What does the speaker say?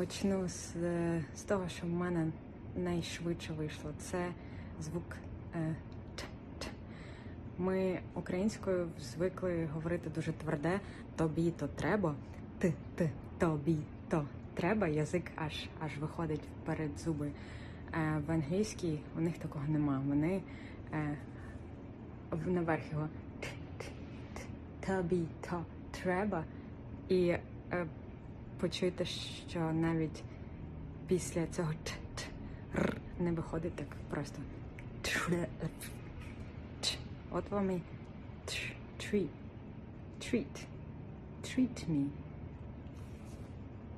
Почну з, е, з того, що в мене найшвидше вийшло. Це звук е, т, т. Ми українською звикли говорити дуже тверде тобі то треба, ти, тобі то треба. Язик аж аж виходить вперед зуби. Е, в англійській у них такого нема. Вони е, наверх його т, т, тобі то треба. І е, почуєте, що навіть після цього т, т, р не виходить так просто. От вам і treat. Treat. Treat me.